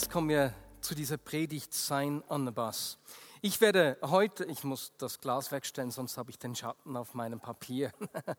Jetzt kommen wir zu dieser Predigt Sein on the Bus. Ich werde heute, ich muss das Glas wegstellen, sonst habe ich den Schatten auf meinem Papier.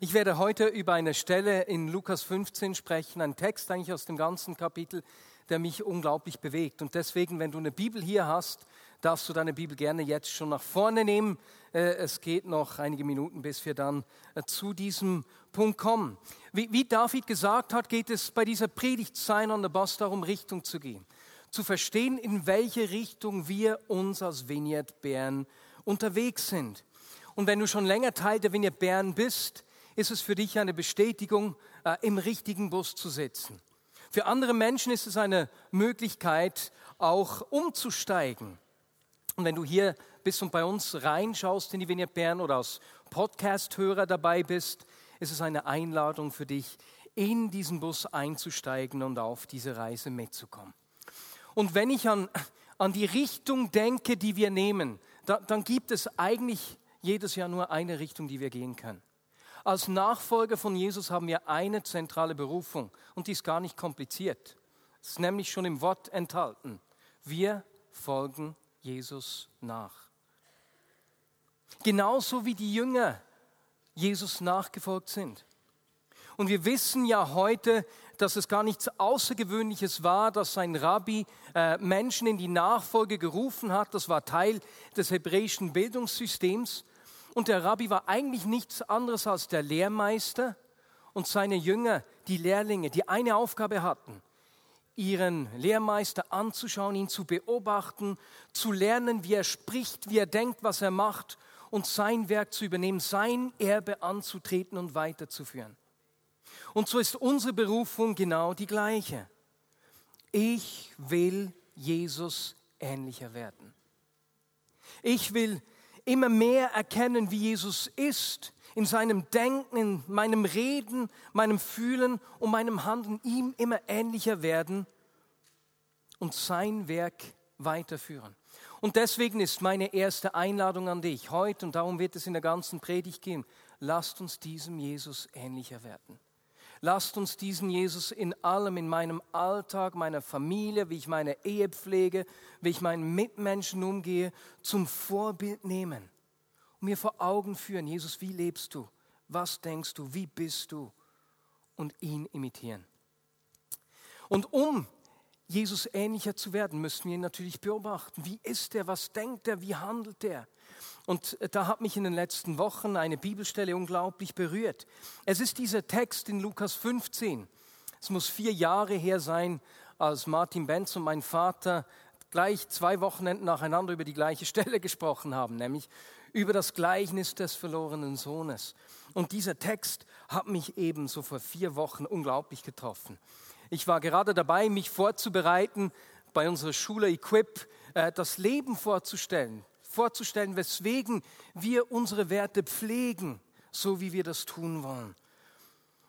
Ich werde heute über eine Stelle in Lukas 15 sprechen, ein Text eigentlich aus dem ganzen Kapitel, der mich unglaublich bewegt. Und deswegen, wenn du eine Bibel hier hast, darfst du deine Bibel gerne jetzt schon nach vorne nehmen. Äh, es geht noch einige Minuten, bis wir dann äh, zu diesem Punkt kommen. Wie, wie David gesagt hat, geht es bei dieser Predigt Sign on the Bus darum, Richtung zu gehen. Zu verstehen, in welche Richtung wir uns als Vineyard Bern unterwegs sind. Und wenn du schon länger Teil der Vineyard Bern bist, ist es für dich eine Bestätigung, äh, im richtigen Bus zu sitzen. Für andere Menschen ist es eine Möglichkeit, auch umzusteigen. Und wenn du hier bist und bei uns reinschaust in die Vineyard Bern oder als Podcast-Hörer dabei bist, ist es eine Einladung für dich, in diesen Bus einzusteigen und auf diese Reise mitzukommen. Und wenn ich an, an die Richtung denke, die wir nehmen, da, dann gibt es eigentlich jedes Jahr nur eine Richtung, die wir gehen können. Als Nachfolger von Jesus haben wir eine zentrale Berufung und die ist gar nicht kompliziert. Es ist nämlich schon im Wort enthalten. Wir folgen Jesus nach. Genauso wie die Jünger Jesus nachgefolgt sind. Und wir wissen ja heute, dass es gar nichts Außergewöhnliches war, dass ein Rabbi äh, Menschen in die Nachfolge gerufen hat. Das war Teil des hebräischen Bildungssystems. Und der Rabbi war eigentlich nichts anderes als der Lehrmeister und seine Jünger, die Lehrlinge, die eine Aufgabe hatten, ihren Lehrmeister anzuschauen, ihn zu beobachten, zu lernen, wie er spricht, wie er denkt, was er macht und sein Werk zu übernehmen, sein Erbe anzutreten und weiterzuführen. Und so ist unsere Berufung genau die gleiche. Ich will Jesus ähnlicher werden. Ich will immer mehr erkennen, wie Jesus ist, in seinem Denken, in meinem Reden, meinem Fühlen und meinem Handeln, ihm immer ähnlicher werden und sein Werk weiterführen. Und deswegen ist meine erste Einladung an dich heute, und darum wird es in der ganzen Predigt gehen, lasst uns diesem Jesus ähnlicher werden. Lasst uns diesen Jesus in allem, in meinem Alltag, meiner Familie, wie ich meine Ehe pflege, wie ich meinen Mitmenschen umgehe, zum Vorbild nehmen und mir vor Augen führen, Jesus, wie lebst du? Was denkst du? Wie bist du? Und ihn imitieren. Und um Jesus ähnlicher zu werden, müssen wir ihn natürlich beobachten. Wie ist er? Was denkt er? Wie handelt er? Und da hat mich in den letzten Wochen eine Bibelstelle unglaublich berührt. Es ist dieser Text in Lukas 15. Es muss vier Jahre her sein, als Martin Benz und mein Vater gleich zwei Wochenenden nacheinander über die gleiche Stelle gesprochen haben, nämlich über das Gleichnis des verlorenen Sohnes. Und dieser Text hat mich eben so vor vier Wochen unglaublich getroffen. Ich war gerade dabei, mich vorzubereiten, bei unserer Schule Equip äh, das Leben vorzustellen, vorzustellen, weswegen wir unsere Werte pflegen, so wie wir das tun wollen.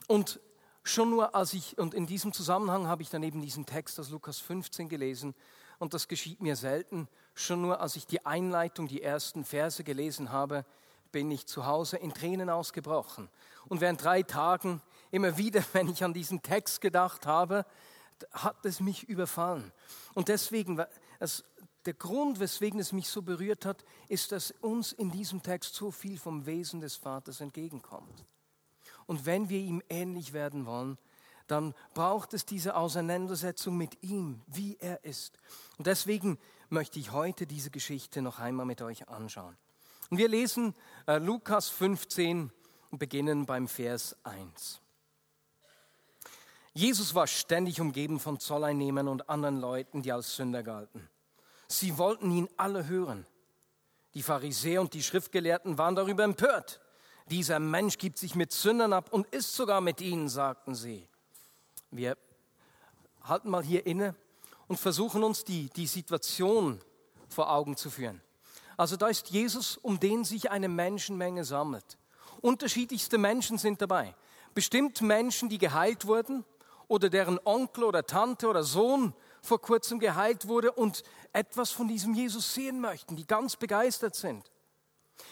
Und schon nur als ich, und in diesem Zusammenhang habe ich dann eben diesen Text aus Lukas 15 gelesen, und das geschieht mir selten, schon nur als ich die Einleitung, die ersten Verse gelesen habe, bin ich zu Hause in Tränen ausgebrochen. Und während drei Tagen immer wieder, wenn ich an diesen Text gedacht habe, hat es mich überfallen. Und deswegen, es, der Grund, weswegen es mich so berührt hat, ist, dass uns in diesem Text so viel vom Wesen des Vaters entgegenkommt. Und wenn wir ihm ähnlich werden wollen, dann braucht es diese Auseinandersetzung mit ihm, wie er ist. Und deswegen möchte ich heute diese Geschichte noch einmal mit euch anschauen. Und wir lesen äh, Lukas 15 und beginnen beim Vers 1. Jesus war ständig umgeben von Zolleinnehmern und anderen Leuten, die als Sünder galten. Sie wollten ihn alle hören. Die Pharisäer und die Schriftgelehrten waren darüber empört. Dieser Mensch gibt sich mit Sündern ab und ist sogar mit ihnen, sagten sie. Wir halten mal hier inne und versuchen uns die, die Situation vor Augen zu führen. Also da ist Jesus, um den sich eine Menschenmenge sammelt. Unterschiedlichste Menschen sind dabei. Bestimmt Menschen, die geheilt wurden oder deren Onkel oder Tante oder Sohn vor kurzem geheilt wurde und etwas von diesem Jesus sehen möchten, die ganz begeistert sind.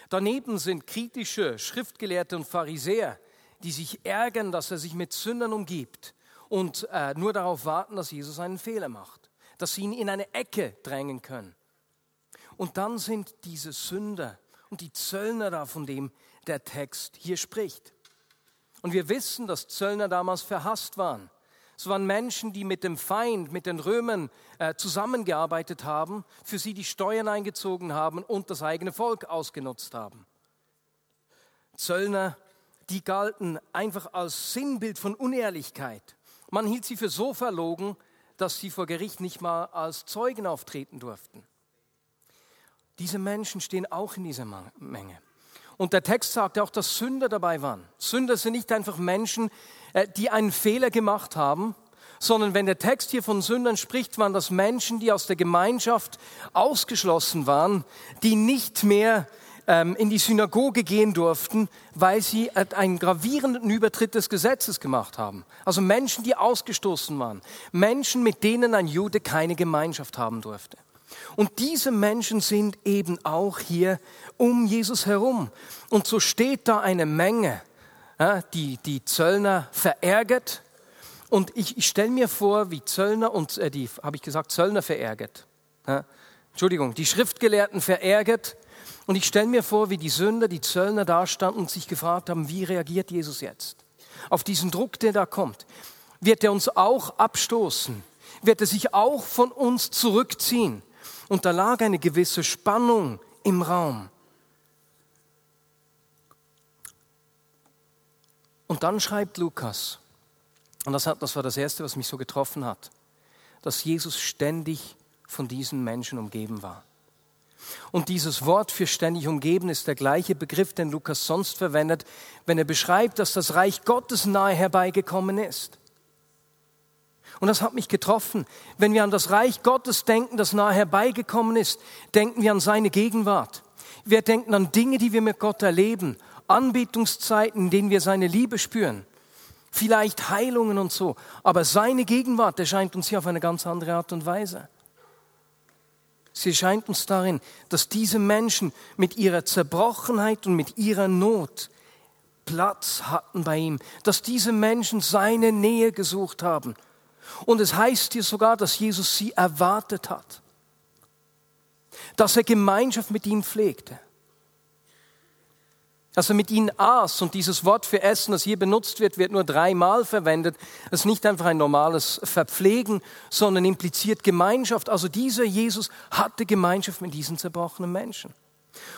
Daneben sind kritische Schriftgelehrte und Pharisäer, die sich ärgern, dass er sich mit Sündern umgibt und äh, nur darauf warten, dass Jesus einen Fehler macht, dass sie ihn in eine Ecke drängen können. Und dann sind diese Sünder und die Zöllner da, von dem der Text hier spricht. Und wir wissen, dass Zöllner damals verhasst waren. Es waren Menschen, die mit dem Feind, mit den Römern äh, zusammengearbeitet haben, für sie die Steuern eingezogen haben und das eigene Volk ausgenutzt haben. Zöllner, die galten einfach als Sinnbild von Unehrlichkeit. Man hielt sie für so verlogen, dass sie vor Gericht nicht mal als Zeugen auftreten durften. Diese Menschen stehen auch in dieser Menge. Und der Text sagt auch, dass Sünder dabei waren. Sünder sind nicht einfach Menschen, die einen Fehler gemacht haben, sondern wenn der Text hier von Sündern spricht, waren das Menschen, die aus der Gemeinschaft ausgeschlossen waren, die nicht mehr ähm, in die Synagoge gehen durften, weil sie einen gravierenden Übertritt des Gesetzes gemacht haben. Also Menschen, die ausgestoßen waren. Menschen, mit denen ein Jude keine Gemeinschaft haben durfte. Und diese Menschen sind eben auch hier um Jesus herum. Und so steht da eine Menge, die die Zöllner verärgert. Und ich, ich stelle mir vor, wie Zöllner und äh, die, habe ich gesagt, Zöllner verärgert. Entschuldigung, die Schriftgelehrten verärgert. Und ich stelle mir vor, wie die Sünder, die Zöllner da standen und sich gefragt haben, wie reagiert Jesus jetzt auf diesen Druck, der da kommt? Wird er uns auch abstoßen? Wird er sich auch von uns zurückziehen? Und da lag eine gewisse Spannung im Raum. Und dann schreibt Lukas, und das, hat, das war das Erste, was mich so getroffen hat, dass Jesus ständig von diesen Menschen umgeben war. Und dieses Wort für ständig umgeben ist der gleiche Begriff, den Lukas sonst verwendet, wenn er beschreibt, dass das Reich Gottes nahe herbeigekommen ist. Und das hat mich getroffen. Wenn wir an das Reich Gottes denken, das nahe herbeigekommen ist, denken wir an seine Gegenwart. Wir denken an Dinge, die wir mit Gott erleben, Anbetungszeiten, in denen wir seine Liebe spüren, vielleicht Heilungen und so. Aber seine Gegenwart erscheint uns hier auf eine ganz andere Art und Weise. Sie erscheint uns darin, dass diese Menschen mit ihrer Zerbrochenheit und mit ihrer Not Platz hatten bei ihm, dass diese Menschen seine Nähe gesucht haben und es heißt hier sogar, dass Jesus sie erwartet hat, dass er Gemeinschaft mit ihnen pflegte, dass er mit ihnen aß. Und dieses Wort für Essen, das hier benutzt wird, wird nur dreimal verwendet. Es ist nicht einfach ein normales Verpflegen, sondern impliziert Gemeinschaft. Also dieser Jesus hatte Gemeinschaft mit diesen zerbrochenen Menschen.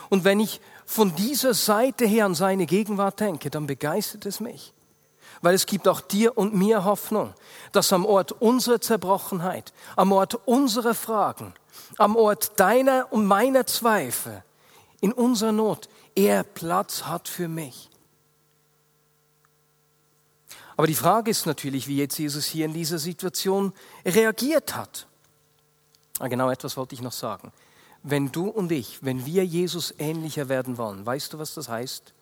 Und wenn ich von dieser Seite her an seine Gegenwart denke, dann begeistert es mich weil es gibt auch dir und mir Hoffnung, dass am Ort unserer Zerbrochenheit, am Ort unserer Fragen, am Ort deiner und meiner Zweifel, in unserer Not, er Platz hat für mich. Aber die Frage ist natürlich, wie jetzt Jesus hier in dieser Situation reagiert hat. Ah, genau etwas wollte ich noch sagen. Wenn du und ich, wenn wir Jesus ähnlicher werden wollen, weißt du, was das heißt?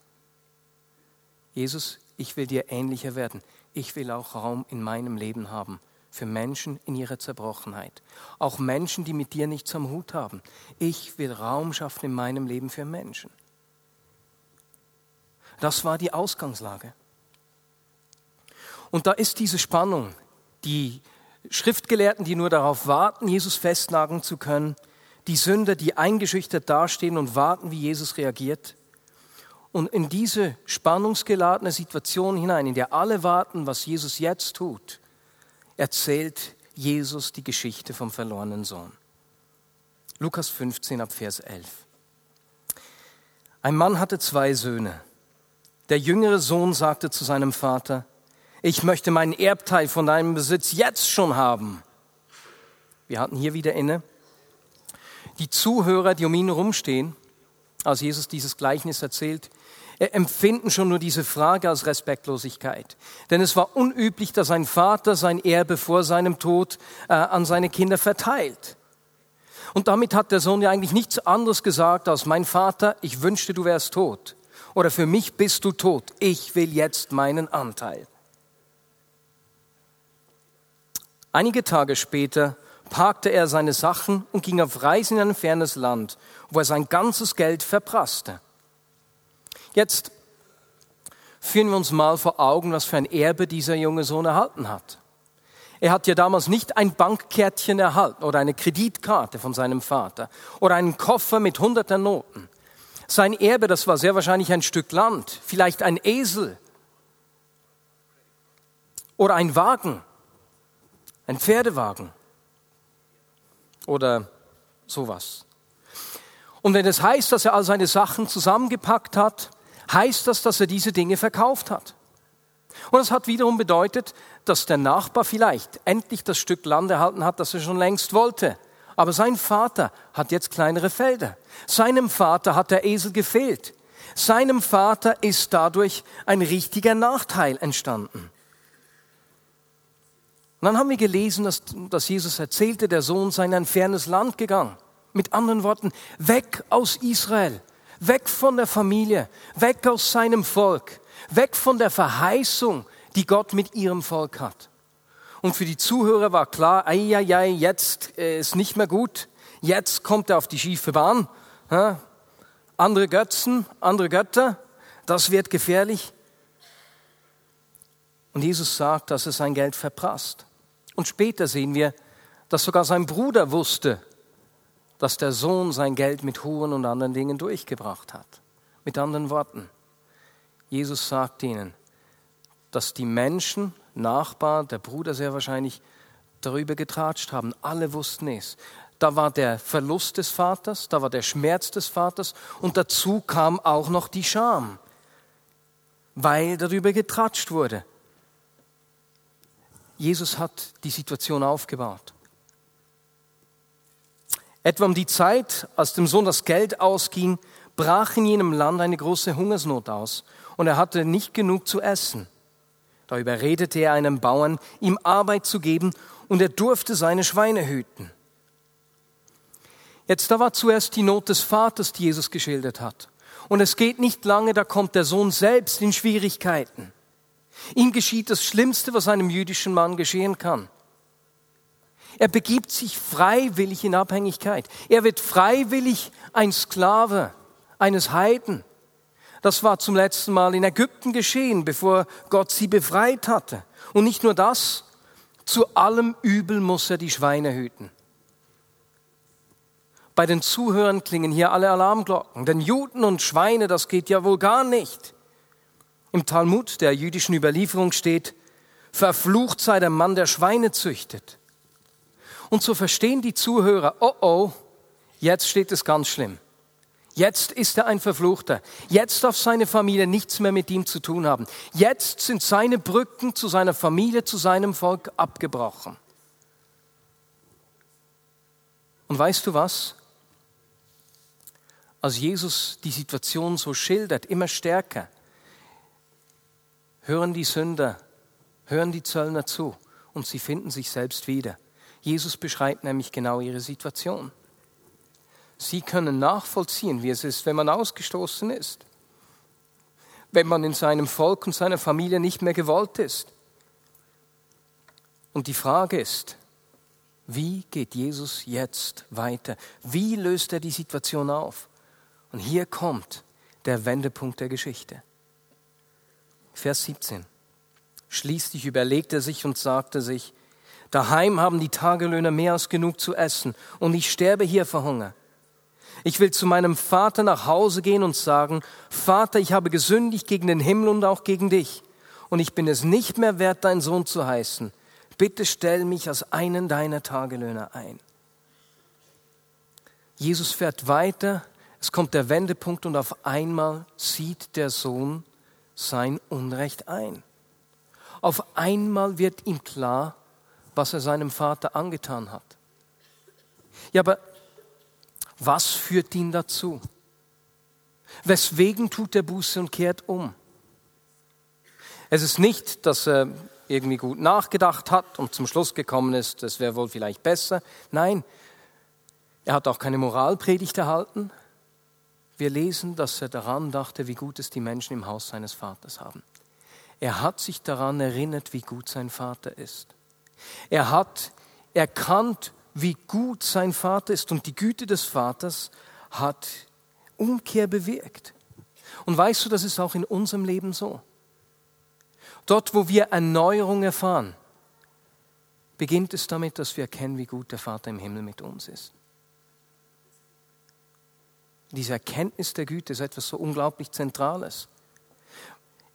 Jesus, ich will dir ähnlicher werden. Ich will auch Raum in meinem Leben haben für Menschen in ihrer Zerbrochenheit. Auch Menschen, die mit dir nichts am Hut haben. Ich will Raum schaffen in meinem Leben für Menschen. Das war die Ausgangslage. Und da ist diese Spannung, die Schriftgelehrten, die nur darauf warten, Jesus festnageln zu können, die Sünder, die eingeschüchtert dastehen und warten, wie Jesus reagiert, und in diese spannungsgeladene Situation hinein, in der alle warten, was Jesus jetzt tut, erzählt Jesus die Geschichte vom verlorenen Sohn. Lukas 15 ab Vers 11. Ein Mann hatte zwei Söhne. Der jüngere Sohn sagte zu seinem Vater, ich möchte meinen Erbteil von deinem Besitz jetzt schon haben. Wir hatten hier wieder inne. Die Zuhörer, die um ihn herumstehen, als Jesus dieses Gleichnis erzählt, empfinden schon nur diese Frage als Respektlosigkeit. Denn es war unüblich, dass ein Vater sein Erbe vor seinem Tod äh, an seine Kinder verteilt. Und damit hat der Sohn ja eigentlich nichts anderes gesagt als, mein Vater, ich wünschte, du wärst tot. Oder für mich bist du tot. Ich will jetzt meinen Anteil. Einige Tage später packte er seine Sachen und ging auf Reisen in ein fernes Land, wo er sein ganzes Geld verprasste. Jetzt führen wir uns mal vor Augen, was für ein Erbe dieser junge Sohn erhalten hat. Er hat ja damals nicht ein Bankkärtchen erhalten oder eine Kreditkarte von seinem Vater oder einen Koffer mit hunderten Noten. Sein Erbe, das war sehr wahrscheinlich ein Stück Land, vielleicht ein Esel oder ein Wagen, ein Pferdewagen oder sowas. Und wenn es heißt, dass er all seine Sachen zusammengepackt hat, heißt das, dass er diese Dinge verkauft hat. Und es hat wiederum bedeutet, dass der Nachbar vielleicht endlich das Stück Land erhalten hat, das er schon längst wollte. Aber sein Vater hat jetzt kleinere Felder. Seinem Vater hat der Esel gefehlt. Seinem Vater ist dadurch ein richtiger Nachteil entstanden. Und dann haben wir gelesen, dass, dass Jesus erzählte, der Sohn sei in ein fernes Land gegangen. Mit anderen Worten, weg aus Israel, weg von der Familie, weg aus seinem Volk, weg von der Verheißung, die Gott mit ihrem Volk hat. Und für die Zuhörer war klar, ei, ei, ei, jetzt äh, ist nicht mehr gut, jetzt kommt er auf die schiefe Bahn. Ja? Andere Götzen, andere Götter, das wird gefährlich. Und Jesus sagt, dass er sein Geld verprasst. Und später sehen wir, dass sogar sein Bruder wusste, dass der Sohn sein Geld mit Huren und anderen Dingen durchgebracht hat. Mit anderen Worten, Jesus sagt ihnen, dass die Menschen, Nachbar, der Bruder sehr wahrscheinlich, darüber getratscht haben. Alle wussten es. Da war der Verlust des Vaters, da war der Schmerz des Vaters und dazu kam auch noch die Scham, weil darüber getratscht wurde. Jesus hat die Situation aufgebaut. Etwa um die Zeit, als dem Sohn das Geld ausging, brach in jenem Land eine große Hungersnot aus und er hatte nicht genug zu essen. Da überredete er einen Bauern, ihm Arbeit zu geben, und er durfte seine Schweine hüten. Jetzt, da war zuerst die Not des Vaters, die Jesus geschildert hat. Und es geht nicht lange, da kommt der Sohn selbst in Schwierigkeiten. Ihm geschieht das Schlimmste, was einem jüdischen Mann geschehen kann. Er begibt sich freiwillig in Abhängigkeit. Er wird freiwillig ein Sklave eines Heiden. Das war zum letzten Mal in Ägypten geschehen, bevor Gott sie befreit hatte. Und nicht nur das, zu allem Übel muss er die Schweine hüten. Bei den Zuhörern klingen hier alle Alarmglocken, denn Juden und Schweine, das geht ja wohl gar nicht. Im Talmud der jüdischen Überlieferung steht, verflucht sei der Mann, der Schweine züchtet. Und so verstehen die Zuhörer, oh oh, jetzt steht es ganz schlimm. Jetzt ist er ein Verfluchter. Jetzt darf seine Familie nichts mehr mit ihm zu tun haben. Jetzt sind seine Brücken zu seiner Familie, zu seinem Volk abgebrochen. Und weißt du was? Als Jesus die Situation so schildert, immer stärker, hören die Sünder, hören die Zöllner zu und sie finden sich selbst wieder. Jesus beschreibt nämlich genau ihre Situation. Sie können nachvollziehen, wie es ist, wenn man ausgestoßen ist, wenn man in seinem Volk und seiner Familie nicht mehr gewollt ist. Und die Frage ist, wie geht Jesus jetzt weiter? Wie löst er die Situation auf? Und hier kommt der Wendepunkt der Geschichte. Vers 17. Schließlich überlegte er sich und sagte sich, daheim haben die Tagelöhner mehr als genug zu essen und ich sterbe hier vor Hunger. Ich will zu meinem Vater nach Hause gehen und sagen, Vater, ich habe gesündigt gegen den Himmel und auch gegen dich. Und ich bin es nicht mehr wert, dein Sohn zu heißen. Bitte stell mich als einen deiner Tagelöhner ein. Jesus fährt weiter, es kommt der Wendepunkt und auf einmal sieht der Sohn sein Unrecht ein. Auf einmal wird ihm klar, was er seinem Vater angetan hat. Ja, aber was führt ihn dazu? Weswegen tut er Buße und kehrt um? Es ist nicht, dass er irgendwie gut nachgedacht hat und zum Schluss gekommen ist, das wäre wohl vielleicht besser. Nein, er hat auch keine Moralpredigt erhalten. Wir lesen, dass er daran dachte, wie gut es die Menschen im Haus seines Vaters haben. Er hat sich daran erinnert, wie gut sein Vater ist. Er hat erkannt, wie gut sein Vater ist und die Güte des Vaters hat Umkehr bewirkt. Und weißt du, das ist auch in unserem Leben so. Dort, wo wir Erneuerung erfahren, beginnt es damit, dass wir erkennen, wie gut der Vater im Himmel mit uns ist. Diese Erkenntnis der Güte ist etwas so unglaublich Zentrales.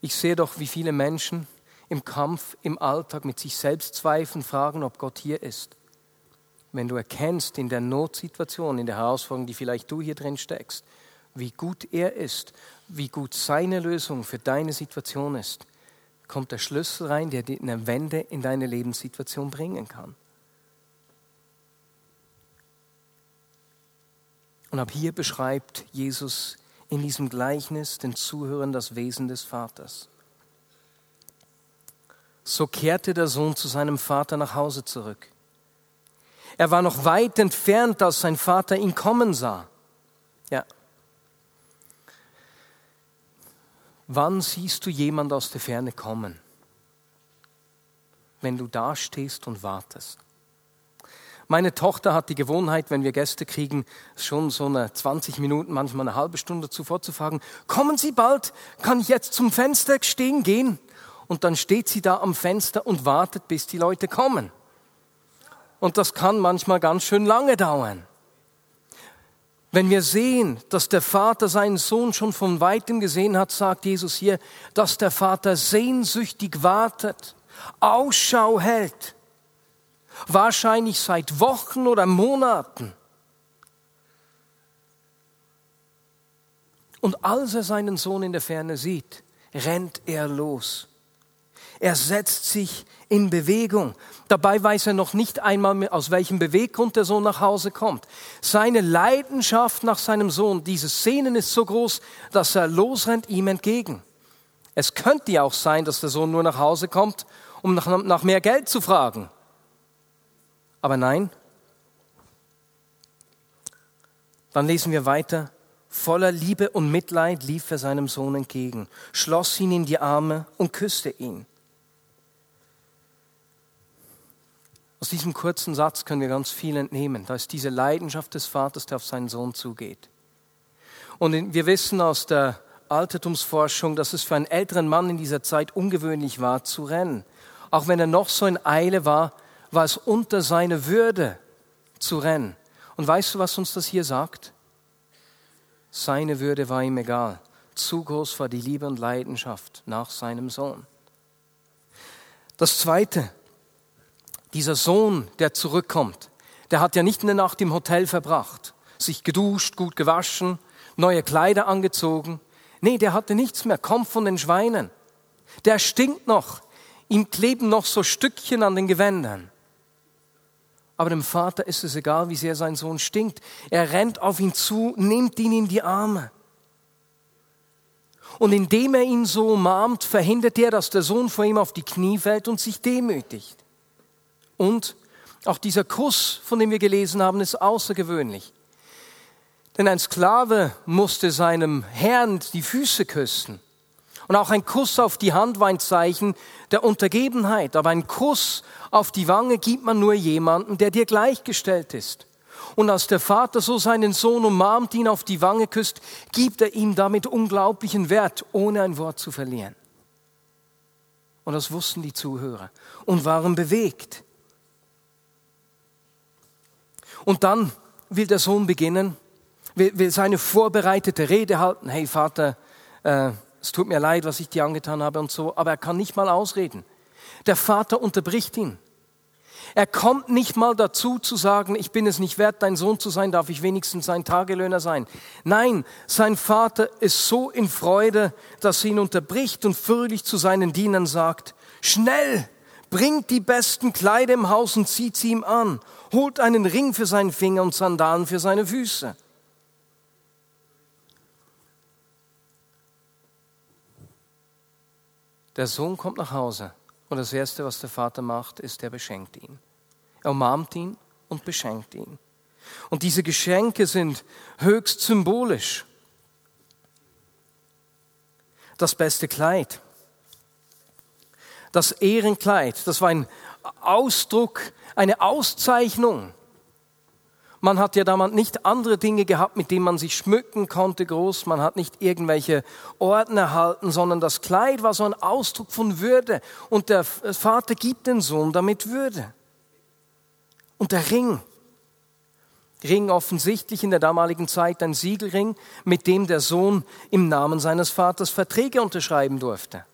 Ich sehe doch, wie viele Menschen im Kampf, im Alltag mit sich selbst zweifeln, fragen, ob Gott hier ist. Wenn du erkennst in der Notsituation, in der Herausforderung, die vielleicht du hier drin steckst, wie gut er ist, wie gut seine Lösung für deine Situation ist, kommt der Schlüssel rein, der dir eine Wende in deine Lebenssituation bringen kann. Und ab hier beschreibt Jesus in diesem Gleichnis den Zuhörern das Wesen des Vaters. So kehrte der Sohn zu seinem Vater nach Hause zurück. Er war noch weit entfernt, als sein Vater ihn kommen sah. Ja, Wann siehst du jemand aus der Ferne kommen? Wenn du da stehst und wartest. Meine Tochter hat die Gewohnheit, wenn wir Gäste kriegen, schon so eine 20 Minuten, manchmal eine halbe Stunde zuvor zu fragen, kommen Sie bald, kann ich jetzt zum Fenster stehen gehen? Und dann steht sie da am Fenster und wartet, bis die Leute kommen. Und das kann manchmal ganz schön lange dauern. Wenn wir sehen, dass der Vater seinen Sohn schon von weitem gesehen hat, sagt Jesus hier, dass der Vater sehnsüchtig wartet, Ausschau hält, wahrscheinlich seit Wochen oder Monaten. Und als er seinen Sohn in der Ferne sieht, rennt er los. Er setzt sich in Bewegung. Dabei weiß er noch nicht einmal, aus welchem Beweggrund der Sohn nach Hause kommt. Seine Leidenschaft nach seinem Sohn, diese Szenen ist so groß, dass er losrennt ihm entgegen. Es könnte ja auch sein, dass der Sohn nur nach Hause kommt, um nach, nach mehr Geld zu fragen. Aber nein. Dann lesen wir weiter. Voller Liebe und Mitleid lief er seinem Sohn entgegen, schloss ihn in die Arme und küsste ihn. Aus diesem kurzen Satz können wir ganz viel entnehmen. Da ist diese Leidenschaft des Vaters, der auf seinen Sohn zugeht. Und wir wissen aus der Altertumsforschung, dass es für einen älteren Mann in dieser Zeit ungewöhnlich war, zu rennen. Auch wenn er noch so in Eile war, war es unter seine Würde zu rennen. Und weißt du, was uns das hier sagt? Seine Würde war ihm egal. Zu groß war die Liebe und Leidenschaft nach seinem Sohn. Das Zweite, dieser Sohn, der zurückkommt, der hat ja nicht eine Nacht im Hotel verbracht, sich geduscht, gut gewaschen, neue Kleider angezogen. Nee, der hatte nichts mehr, kommt von den Schweinen. Der stinkt noch, ihm kleben noch so Stückchen an den Gewändern. Aber dem Vater ist es egal, wie sehr sein Sohn stinkt. Er rennt auf ihn zu, nimmt ihn in die Arme. Und indem er ihn so umarmt, verhindert er, dass der Sohn vor ihm auf die Knie fällt und sich demütigt. Und auch dieser Kuss, von dem wir gelesen haben, ist außergewöhnlich. Denn ein Sklave musste seinem Herrn die Füße küssen. Und auch ein Kuss auf die Hand war ein Zeichen der Untergebenheit. Aber ein Kuss auf die Wange gibt man nur jemandem, der dir gleichgestellt ist. Und als der Vater so seinen Sohn umarmt, ihn auf die Wange küsst, gibt er ihm damit unglaublichen Wert, ohne ein Wort zu verlieren. Und das wussten die Zuhörer und waren bewegt. Und dann will der Sohn beginnen, will, seine vorbereitete Rede halten. Hey Vater, äh, es tut mir leid, was ich dir angetan habe und so, aber er kann nicht mal ausreden. Der Vater unterbricht ihn. Er kommt nicht mal dazu zu sagen, ich bin es nicht wert, dein Sohn zu sein, darf ich wenigstens sein Tagelöhner sein. Nein, sein Vater ist so in Freude, dass er ihn unterbricht und fröhlich zu seinen Dienern sagt, schnell, bringt die besten Kleider im Haus und zieht sie ihm an, holt einen Ring für seinen Finger und Sandalen für seine Füße. Der Sohn kommt nach Hause und das Erste, was der Vater macht, ist, er beschenkt ihn. Er umarmt ihn und beschenkt ihn. Und diese Geschenke sind höchst symbolisch. Das beste Kleid, das Ehrenkleid, das war ein Ausdruck, eine Auszeichnung. Man hat ja damals nicht andere Dinge gehabt, mit denen man sich schmücken konnte, groß. Man hat nicht irgendwelche Orden erhalten, sondern das Kleid war so ein Ausdruck von Würde. Und der Vater gibt den Sohn damit Würde. Und der Ring. Ring offensichtlich in der damaligen Zeit ein Siegelring, mit dem der Sohn im Namen seines Vaters Verträge unterschreiben durfte.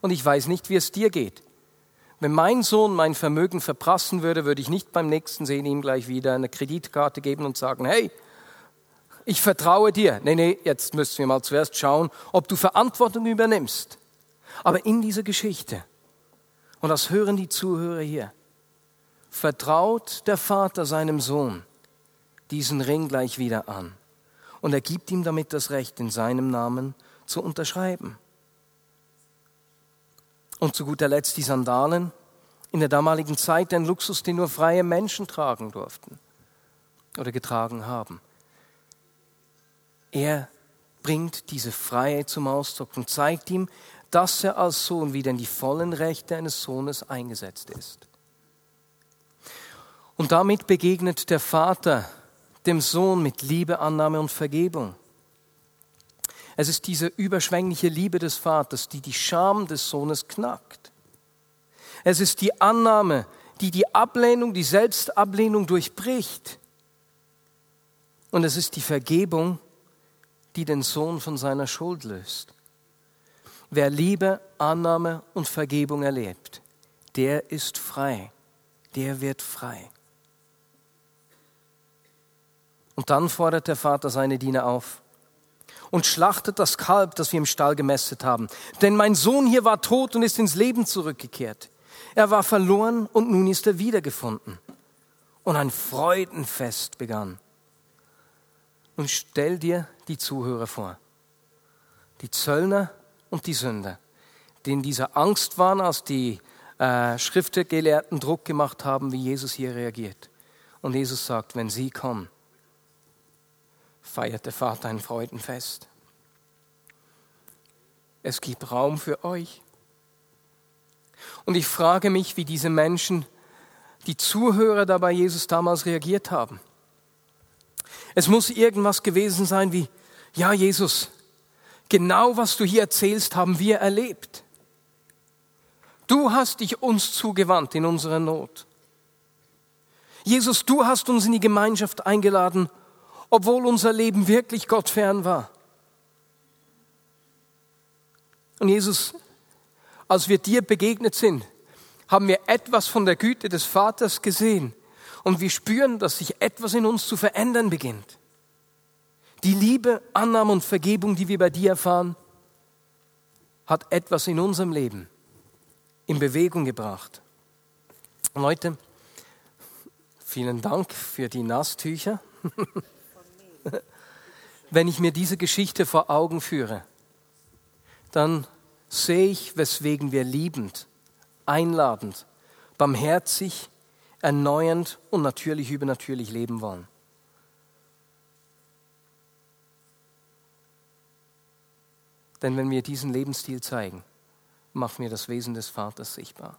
Und ich weiß nicht, wie es dir geht. Wenn mein Sohn mein Vermögen verprassen würde, würde ich nicht beim nächsten Sehen ihm gleich wieder eine Kreditkarte geben und sagen, hey, ich vertraue dir. Nee, nee, jetzt müssen wir mal zuerst schauen, ob du Verantwortung übernimmst. Aber in dieser Geschichte, und das hören die Zuhörer hier, vertraut der Vater seinem Sohn diesen Ring gleich wieder an. Und er gibt ihm damit das Recht, in seinem Namen zu unterschreiben. Und zu guter Letzt die Sandalen. In der damaligen Zeit ein Luxus, den nur freie Menschen tragen durften oder getragen haben. Er bringt diese Freiheit zum Ausdruck und zeigt ihm, dass er als Sohn wieder in die vollen Rechte eines Sohnes eingesetzt ist. Und damit begegnet der Vater dem Sohn mit Liebe, Annahme und Vergebung. Es ist diese überschwängliche Liebe des Vaters, die die Scham des Sohnes knackt. Es ist die Annahme, die die Ablehnung, die Selbstablehnung durchbricht. Und es ist die Vergebung, die den Sohn von seiner Schuld löst. Wer Liebe, Annahme und Vergebung erlebt, der ist frei, der wird frei. Und dann fordert der Vater seine Diener auf, und schlachtet das Kalb, das wir im Stall gemästet haben. Denn mein Sohn hier war tot und ist ins Leben zurückgekehrt. Er war verloren und nun ist er wiedergefunden. Und ein Freudenfest begann. Und stell dir die Zuhörer vor. Die Zöllner und die Sünder, die in dieser Angst waren, als die äh, Schriftgelehrten Druck gemacht haben, wie Jesus hier reagiert. Und Jesus sagt, wenn sie kommen, feiert der Vater ein Freudenfest. Es gibt Raum für euch. Und ich frage mich, wie diese Menschen, die Zuhörer dabei Jesus damals reagiert haben. Es muss irgendwas gewesen sein wie, ja Jesus, genau was du hier erzählst, haben wir erlebt. Du hast dich uns zugewandt in unserer Not. Jesus, du hast uns in die Gemeinschaft eingeladen obwohl unser Leben wirklich Gott fern war. Und Jesus, als wir dir begegnet sind, haben wir etwas von der Güte des Vaters gesehen und wir spüren, dass sich etwas in uns zu verändern beginnt. Die Liebe, Annahme und Vergebung, die wir bei dir erfahren, hat etwas in unserem Leben in Bewegung gebracht. Leute, vielen Dank für die Nasstücher. wenn ich mir diese Geschichte vor Augen führe, dann sehe ich, weswegen wir liebend, einladend, barmherzig, erneuernd und natürlich übernatürlich leben wollen. Denn wenn wir diesen Lebensstil zeigen, machen wir das Wesen des Vaters sichtbar.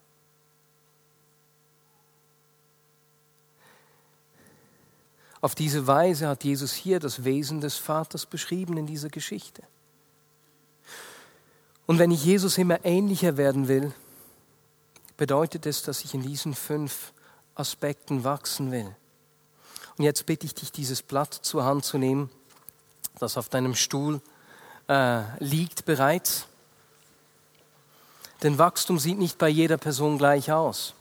Auf diese Weise hat Jesus hier das Wesen des Vaters beschrieben in dieser Geschichte. Und wenn ich Jesus immer ähnlicher werden will, bedeutet es, dass ich in diesen fünf Aspekten wachsen will. Und jetzt bitte ich dich, dieses Blatt zur Hand zu nehmen, das auf deinem Stuhl äh, liegt bereits. Denn Wachstum sieht nicht bei jeder Person gleich aus.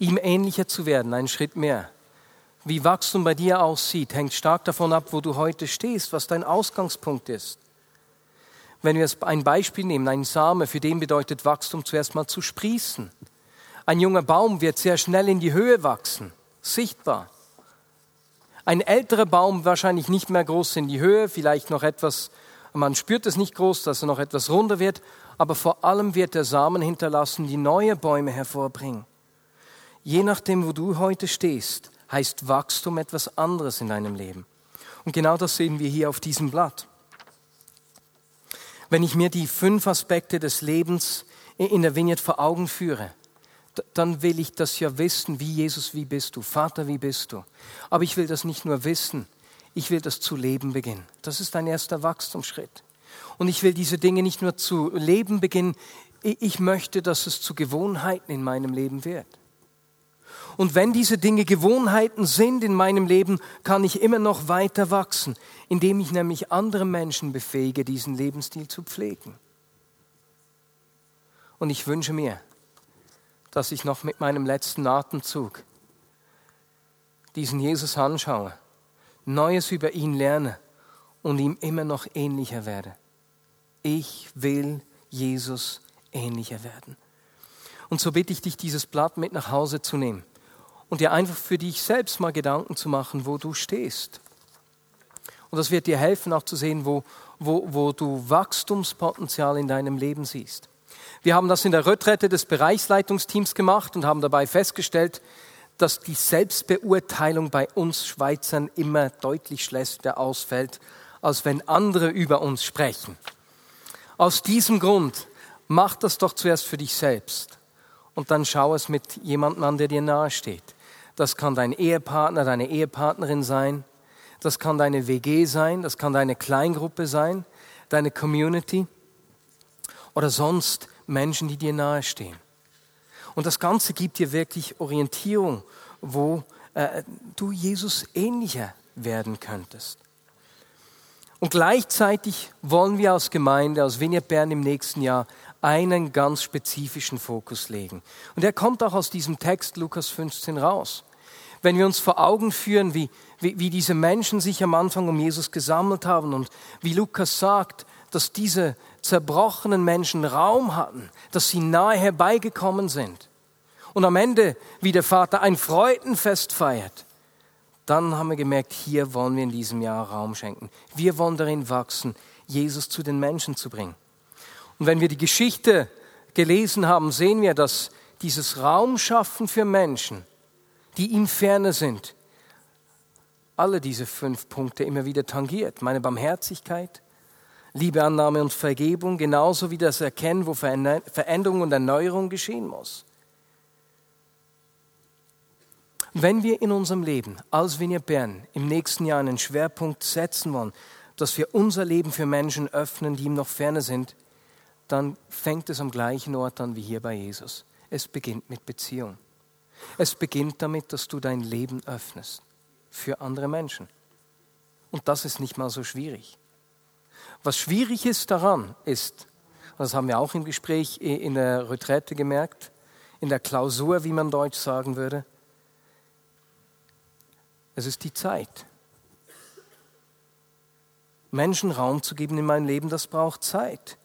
Ihm ähnlicher zu werden, einen Schritt mehr. Wie Wachstum bei dir aussieht, hängt stark davon ab, wo du heute stehst, was dein Ausgangspunkt ist. Wenn wir ein Beispiel nehmen, ein Same, für den bedeutet Wachstum zuerst mal zu sprießen. Ein junger Baum wird sehr schnell in die Höhe wachsen, sichtbar. Ein älterer Baum wahrscheinlich nicht mehr groß in die Höhe, vielleicht noch etwas Man spürt es nicht groß, dass er noch etwas runder wird, aber vor allem wird der Samen hinterlassen, die neue Bäume hervorbringen. Je nachdem, wo du heute stehst, heißt Wachstum etwas anderes in deinem Leben. Und genau das sehen wir hier auf diesem Blatt. Wenn ich mir die fünf Aspekte des Lebens in der Vignette vor Augen führe, dann will ich das ja wissen, wie Jesus, wie bist du? Vater, wie bist du? Aber ich will das nicht nur wissen, ich will das zu leben beginnen. Das ist ein erster Wachstumsschritt. Und ich will diese Dinge nicht nur zu leben beginnen, ich möchte, dass es zu Gewohnheiten in meinem Leben wird. Und wenn diese Dinge Gewohnheiten sind in meinem Leben, kann ich immer noch weiter wachsen, indem ich nämlich andere Menschen befähige, diesen Lebensstil zu pflegen. Und ich wünsche mir, dass ich noch mit meinem letzten Atemzug diesen Jesus anschaue, Neues über ihn lerne und ihm immer noch ähnlicher werde. Ich will Jesus ähnlicher werden. Und so bitte ich dich, dieses Blatt mit nach Hause zu nehmen und dir einfach für dich selbst mal Gedanken zu machen, wo du stehst. Und das wird dir helfen, auch zu sehen, wo, wo, wo du Wachstumspotenzial in deinem Leben siehst. Wir haben das in der Retrette des Bereichsleitungsteams gemacht und haben dabei festgestellt, dass die Selbstbeurteilung bei uns Schweizern immer deutlich schlechter ausfällt, als wenn andere über uns sprechen. Aus diesem Grund mach das doch zuerst für dich selbst und dann schau es mit jemandem an, der dir nahe steht. Das kann dein Ehepartner, deine Ehepartnerin sein. Das kann deine WG sein. Das kann deine Kleingruppe sein, deine Community oder sonst Menschen, die dir nahestehen. Und das Ganze gibt dir wirklich Orientierung, wo äh, du Jesus ähnlicher werden könntest. Und gleichzeitig wollen wir als Gemeinde, als Vineyard Bern im nächsten Jahr einen ganz spezifischen Fokus legen. Und er kommt auch aus diesem Text Lukas 15 raus. Wenn wir uns vor Augen führen, wie, wie, wie diese Menschen sich am Anfang um Jesus gesammelt haben und wie Lukas sagt, dass diese zerbrochenen Menschen Raum hatten, dass sie nahe herbeigekommen sind und am Ende, wie der Vater ein Freudenfest feiert, dann haben wir gemerkt, hier wollen wir in diesem Jahr Raum schenken. Wir wollen darin wachsen, Jesus zu den Menschen zu bringen. Und wenn wir die Geschichte gelesen haben, sehen wir, dass dieses Raumschaffen für Menschen, die ihm ferne sind, alle diese fünf Punkte immer wieder tangiert. Meine Barmherzigkeit, Liebe, Annahme und Vergebung, genauso wie das Erkennen, wo Veränderung und Erneuerung geschehen muss. Wenn wir in unserem Leben als Vineyard Bern im nächsten Jahr einen Schwerpunkt setzen wollen, dass wir unser Leben für Menschen öffnen, die ihm noch ferne sind, dann fängt es am gleichen Ort an wie hier bei Jesus. Es beginnt mit Beziehung. Es beginnt damit, dass du dein Leben öffnest für andere Menschen. Und das ist nicht mal so schwierig. Was schwierig ist daran, ist, das haben wir auch im Gespräch in der Retrette gemerkt, in der Klausur, wie man Deutsch sagen würde, es ist die Zeit. Menschen Raum zu geben in mein Leben, das braucht Zeit.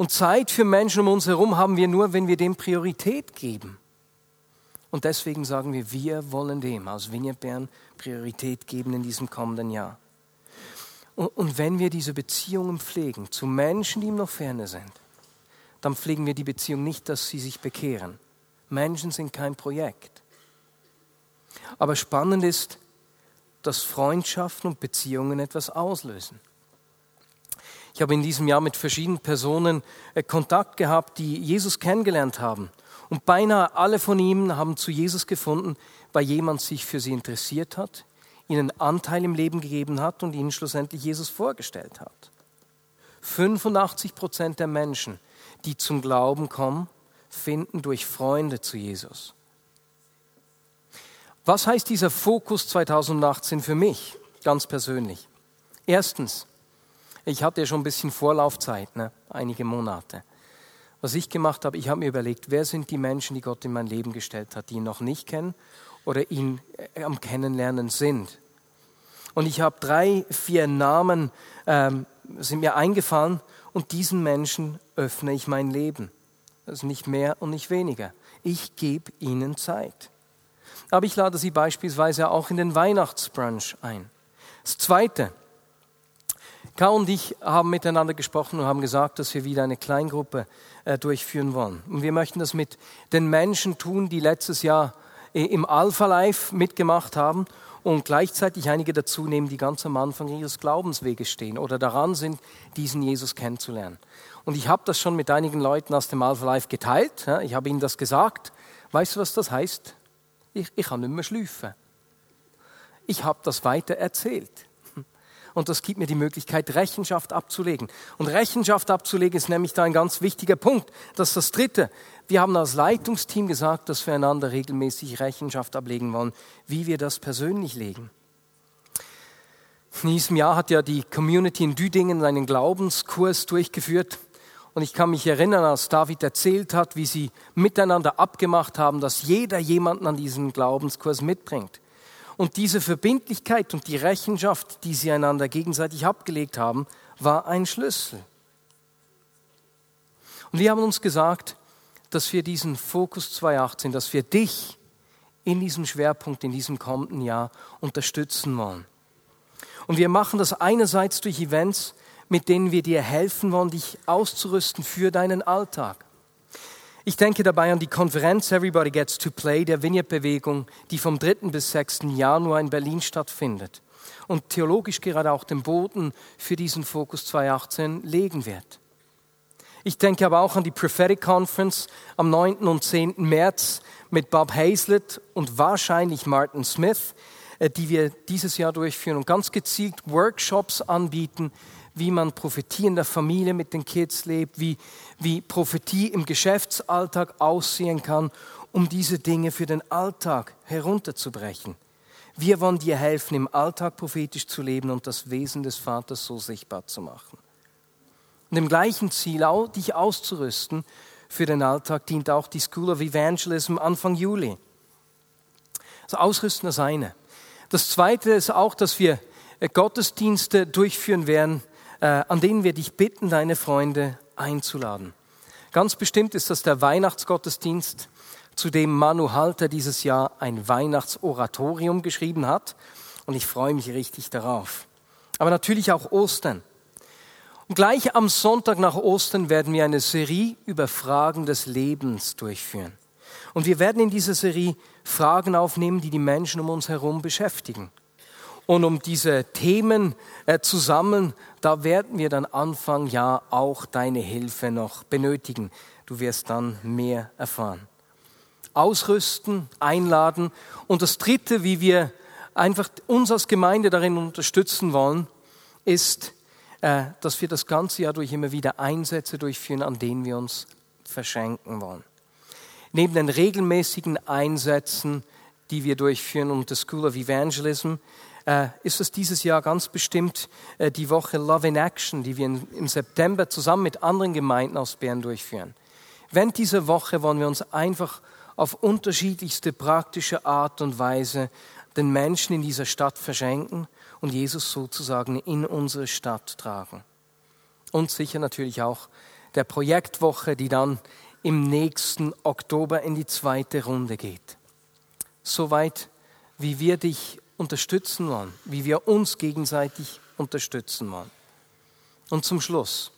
Und Zeit für Menschen um uns herum haben wir nur, wenn wir dem Priorität geben. Und deswegen sagen wir, wir wollen dem aus Vineyard Bern Priorität geben in diesem kommenden Jahr. Und, wenn wir diese Beziehungen pflegen zu Menschen, die ihm noch ferne sind, dann pflegen wir die Beziehung nicht, dass sie sich bekehren. Menschen sind kein Projekt. Aber spannend ist, dass Freundschaften und Beziehungen etwas auslösen. Ich habe in diesem Jahr mit verschiedenen Personen äh, Kontakt gehabt, die Jesus kennengelernt haben. Und beinahe alle von ihnen haben zu Jesus gefunden, weil jemand sich für sie interessiert hat, ihnen Anteil im Leben gegeben hat und ihnen schlussendlich Jesus vorgestellt hat. 85 Prozent der Menschen, die zum Glauben kommen, finden durch Freunde zu Jesus. Was heißt dieser Fokus 2018 für mich ganz persönlich? Erstens, ich hatte ja schon ein bisschen Vorlaufzeit, ne? einige Monate. Was ich gemacht habe, ich habe mir überlegt, wer sind die Menschen, die Gott in mein Leben gestellt hat, die ihn noch nicht kennen oder ihn äh, am Kennenlernen sind. Und ich habe drei, vier Namen, ähm, sind mir eingefallen und diesen Menschen öffne ich mein Leben. Ist nicht mehr und nicht weniger. Ich gebe ihnen Zeit. Aber ich lade sie beispielsweise auch in den Weihnachtsbrunch ein. Das Zweite, Karl und ich haben miteinander gesprochen und haben gesagt, dass wir wieder eine Kleingruppe äh, durchführen wollen. Und wir möchten das mit den Menschen tun, die letztes Jahr äh, im Alpha Life mitgemacht haben und gleichzeitig einige dazu nehmen, die ganz am Anfang ihres Glaubensweges stehen oder daran sind, diesen Jesus kennenzulernen. Und ich habe das schon mit einigen Leuten aus dem Alpha Life geteilt. Ich habe ihnen das gesagt. Weißt du, was das heißt? Ich, ich kann nicht mehr schlafen. Ich habe das weiter erzählt. Und das gibt mir die Möglichkeit, Rechenschaft abzulegen. Und Rechenschaft abzulegen ist nämlich da ein ganz wichtiger Punkt. Das ist das Dritte. Wir haben als Leitungsteam gesagt, dass wir einander regelmäßig Rechenschaft ablegen wollen, wie wir das persönlich legen. In diesem Jahr hat ja die Community in Düdingen einen Glaubenskurs durchgeführt. Und ich kann mich erinnern, als David erzählt hat, wie sie miteinander abgemacht haben, dass jeder jemanden an diesen Glaubenskurs mitbringt. Und diese Verbindlichkeit und die Rechenschaft, die sie einander gegenseitig abgelegt haben, war ein Schlüssel. Und wir haben uns gesagt, dass wir diesen Fokus 2018, dass wir dich in diesem Schwerpunkt, in diesem kommenden Jahr unterstützen wollen. Und wir machen das einerseits durch Events, mit denen wir dir helfen wollen, dich auszurüsten für deinen Alltag. Ich denke dabei an die Konferenz Everybody Gets to Play der Vineyard-Bewegung, die vom 3. bis 6. Januar in Berlin stattfindet und theologisch gerade auch den Boden für diesen Fokus 2018 legen wird. Ich denke aber auch an die Prophetic Conference am 9. und 10. März mit Bob Hazlett und wahrscheinlich Martin Smith, äh, die wir dieses Jahr durchführen und ganz gezielt Workshops anbieten, wie man Prophetie in der Familie mit den Kids lebt, wie, wie Prophetie im Geschäftsalltag aussehen kann, um diese Dinge für den Alltag herunterzubrechen. Wir wollen dir helfen, im Alltag prophetisch zu leben und das Wesen des Vaters so sichtbar zu machen. Und dem gleichen Ziel, dich auszurüsten für den Alltag, dient auch die School of Evangelism Anfang Juli. Also ausrüsten das eine. Das zweite ist auch, dass wir Gottesdienste durchführen werden, äh, an denen wir dich bitten, deine Freunde einzuladen. Ganz bestimmt ist das der Weihnachtsgottesdienst, zu dem Manu Halter dieses Jahr ein Weihnachtsoratorium geschrieben hat. Und ich freue mich richtig darauf. Aber natürlich auch Ostern. Und gleich am Sonntag nach Ostern werden wir eine Serie über Fragen des Lebens durchführen. Und wir werden in dieser Serie Fragen aufnehmen, die die Menschen um uns herum beschäftigen. Und um diese Themen äh, zu sammeln, da werden wir dann Anfang Jahr auch deine Hilfe noch benötigen. Du wirst dann mehr erfahren. Ausrüsten, einladen. Und das Dritte, wie wir einfach uns als Gemeinde darin unterstützen wollen, ist, äh, dass wir das ganze Jahr durch immer wieder Einsätze durchführen, an denen wir uns verschenken wollen. Neben den regelmäßigen Einsätzen, die wir durchführen und der School of Evangelism, äh, ist es dieses Jahr ganz bestimmt äh, die Woche Love in Action, die wir im September zusammen mit anderen Gemeinden aus Bern durchführen. Während dieser Woche wollen wir uns einfach auf unterschiedlichste praktische Art und Weise den Menschen in dieser Stadt verschenken und Jesus sozusagen in unsere Stadt tragen. Und sicher natürlich auch der Projektwoche, die dann im nächsten Oktober in die zweite Runde geht. Soweit, wie wir dich unterstützen wollen, wie wir uns gegenseitig unterstützen wollen. Und zum Schluss,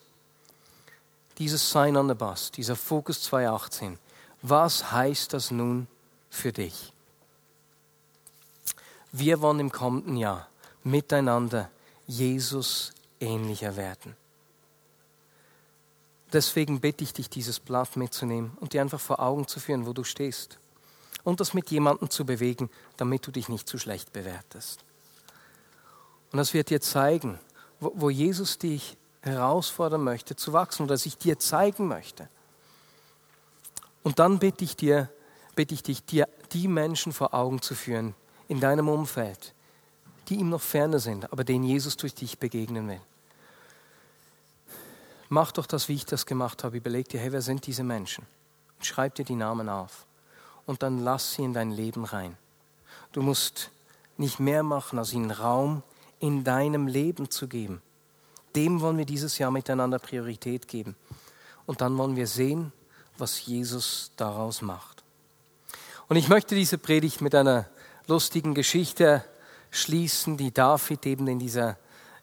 dieses Sign on the Bus, dieser Fokus 2018, was heißt das nun für dich? Wir wollen im kommenden Jahr miteinander Jesus ähnlicher werden. Deswegen bitte ich dich, dieses Blatt mitzunehmen und dir einfach vor Augen zu führen, wo du stehst und das mit jemandem zu bewegen, damit du dich nicht zu schlecht bewertest. Und das wird dir zeigen, wo, Jesus dich herausfordern möchte zu wachsen oder sich dir zeigen möchte. Und dann bitte ich dir, bitte ich dich, dir die Menschen vor Augen zu führen in deinem Umfeld, die ihm noch ferner sind, aber denen Jesus durch dich begegnen will. Mach doch das, wie ich das gemacht habe. Überleg dir, hey, wer sind diese Menschen? Und schreib dir die Namen auf und dann lass sie in dein Leben rein. Du musst nicht mehr machen, als ihnen Raum in deinem Leben zu geben. Dem wollen wir dieses Jahr miteinander Priorität geben. Und dann wollen wir sehen, was Jesus daraus macht. Und ich möchte diese Predigt mit einer lustigen Geschichte schließen, die David eben in dieser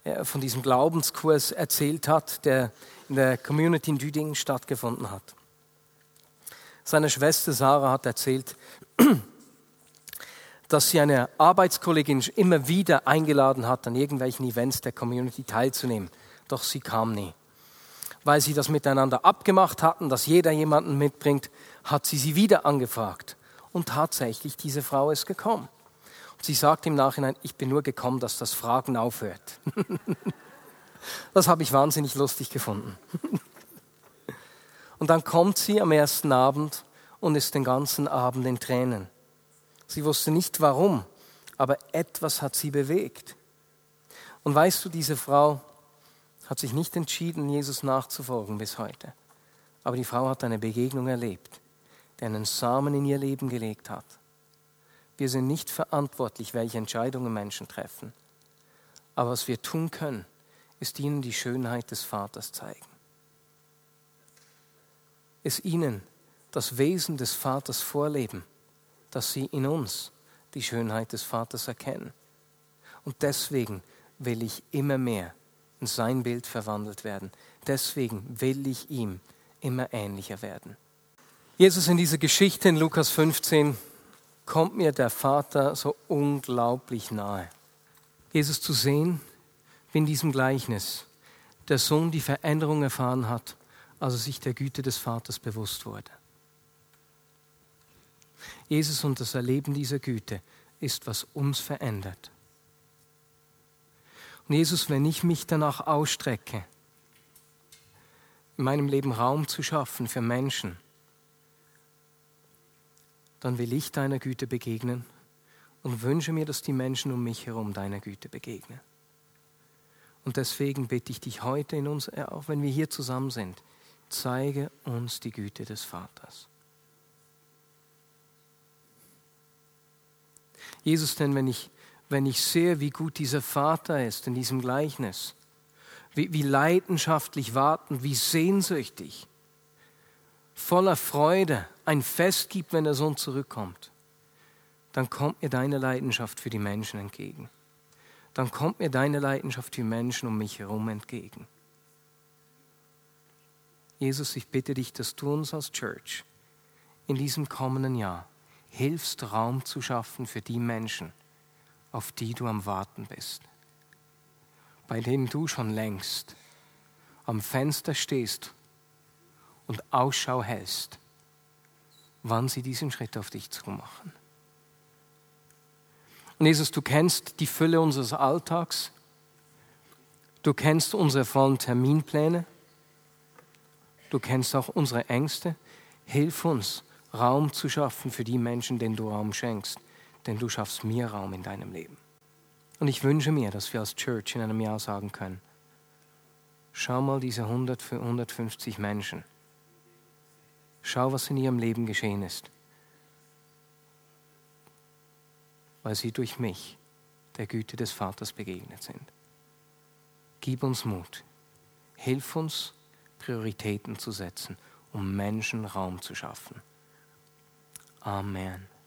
äh, von diesem Glaubenskurs erzählt hat, der in der Community in Düdingen stattgefunden hat. Seine Schwester Sarah hat erzählt, dass sie eine Arbeitskollegin immer wieder eingeladen hat, an irgendwelchen Events der Community teilzunehmen. Doch sie kam nie. Weil sie das miteinander abgemacht hatten, dass jeder jemanden mitbringt, hat sie sie wieder angefragt. Und tatsächlich, diese Frau ist gekommen. Und sie sagt im Nachhinein, ich bin nur gekommen, dass das Fragen aufhört. das habe ich wahnsinnig lustig gefunden. Und dann kommt sie am ersten Abend und ist den ganzen Abend in Tränen. Sie wusste nicht warum, aber etwas hat sie bewegt. Und weißt du, diese Frau hat sich nicht entschieden, Jesus nachzufolgen bis heute. Aber die Frau hat eine Begegnung erlebt, der einen Samen in ihr Leben gelegt hat. Wir sind nicht verantwortlich, welche Entscheidungen Menschen treffen. Aber was wir tun können, ist ihnen die Schönheit des Vaters zeigen. Es ihnen das Wesen des Vaters vorleben, dass sie in uns die Schönheit des Vaters erkennen. Und deswegen will ich immer mehr in sein Bild verwandelt werden. Deswegen will ich ihm immer ähnlicher werden. Jesus in dieser Geschichte in Lukas 15 kommt mir der Vater so unglaublich nahe. Jesus zu sehen, wie in diesem Gleichnis der Sohn die Veränderung erfahren hat, als er sich der Güte des Vaters bewusst wurde. Jesus und das Erleben dieser Güte ist, was uns verändert. Und Jesus, wenn ich mich danach ausstrecke, in meinem Leben Raum zu schaffen für Menschen, dann will ich deiner Güte begegnen und wünsche mir, dass die Menschen um mich herum deiner Güte begegnen. Und deswegen bitte ich dich heute in uns, auch wenn wir hier zusammen sind, zeige uns die Güte des Vaters. Jesus, denn wenn ich, wenn ich sehe, wie gut dieser Vater ist in diesem Gleichnis, wie, wie leidenschaftlich wartend, wie sehnsüchtig, voller Freude ein Fest gibt, wenn der Sohn zurückkommt, dann kommt mir deine Leidenschaft für die Menschen entgegen. Dann kommt mir deine Leidenschaft für Menschen um mich herum entgegen. Jesus, ich bitte dich, dass du uns als Church in diesem kommenden Jahr hilfst, Raum zu schaffen für die Menschen, auf die du am Warten bist, bei denen du schon längst am Fenster stehst und Ausschau hältst, wann sie diesen Schritt auf dich zu machen. Und Jesus, du kennst die Fülle unseres Alltags, du kennst unsere vollen Terminpläne, du kennst auch unsere Ängste. Hilf uns, Raum zu schaffen für die Menschen, denen du Raum schenkst, denn du schaffst mir Raum in deinem Leben. Und ich wünsche mir, dass wir als Church in einem Jahr sagen können, schau mal diese 100 für 150 Menschen. Schau, was in ihrem Leben geschehen ist, weil sie durch mich der Güte des Vaters begegnet sind. Gib uns Mut. Hilf uns, Prioritäten zu setzen, um Menschen Raum zu schaffen. Amen.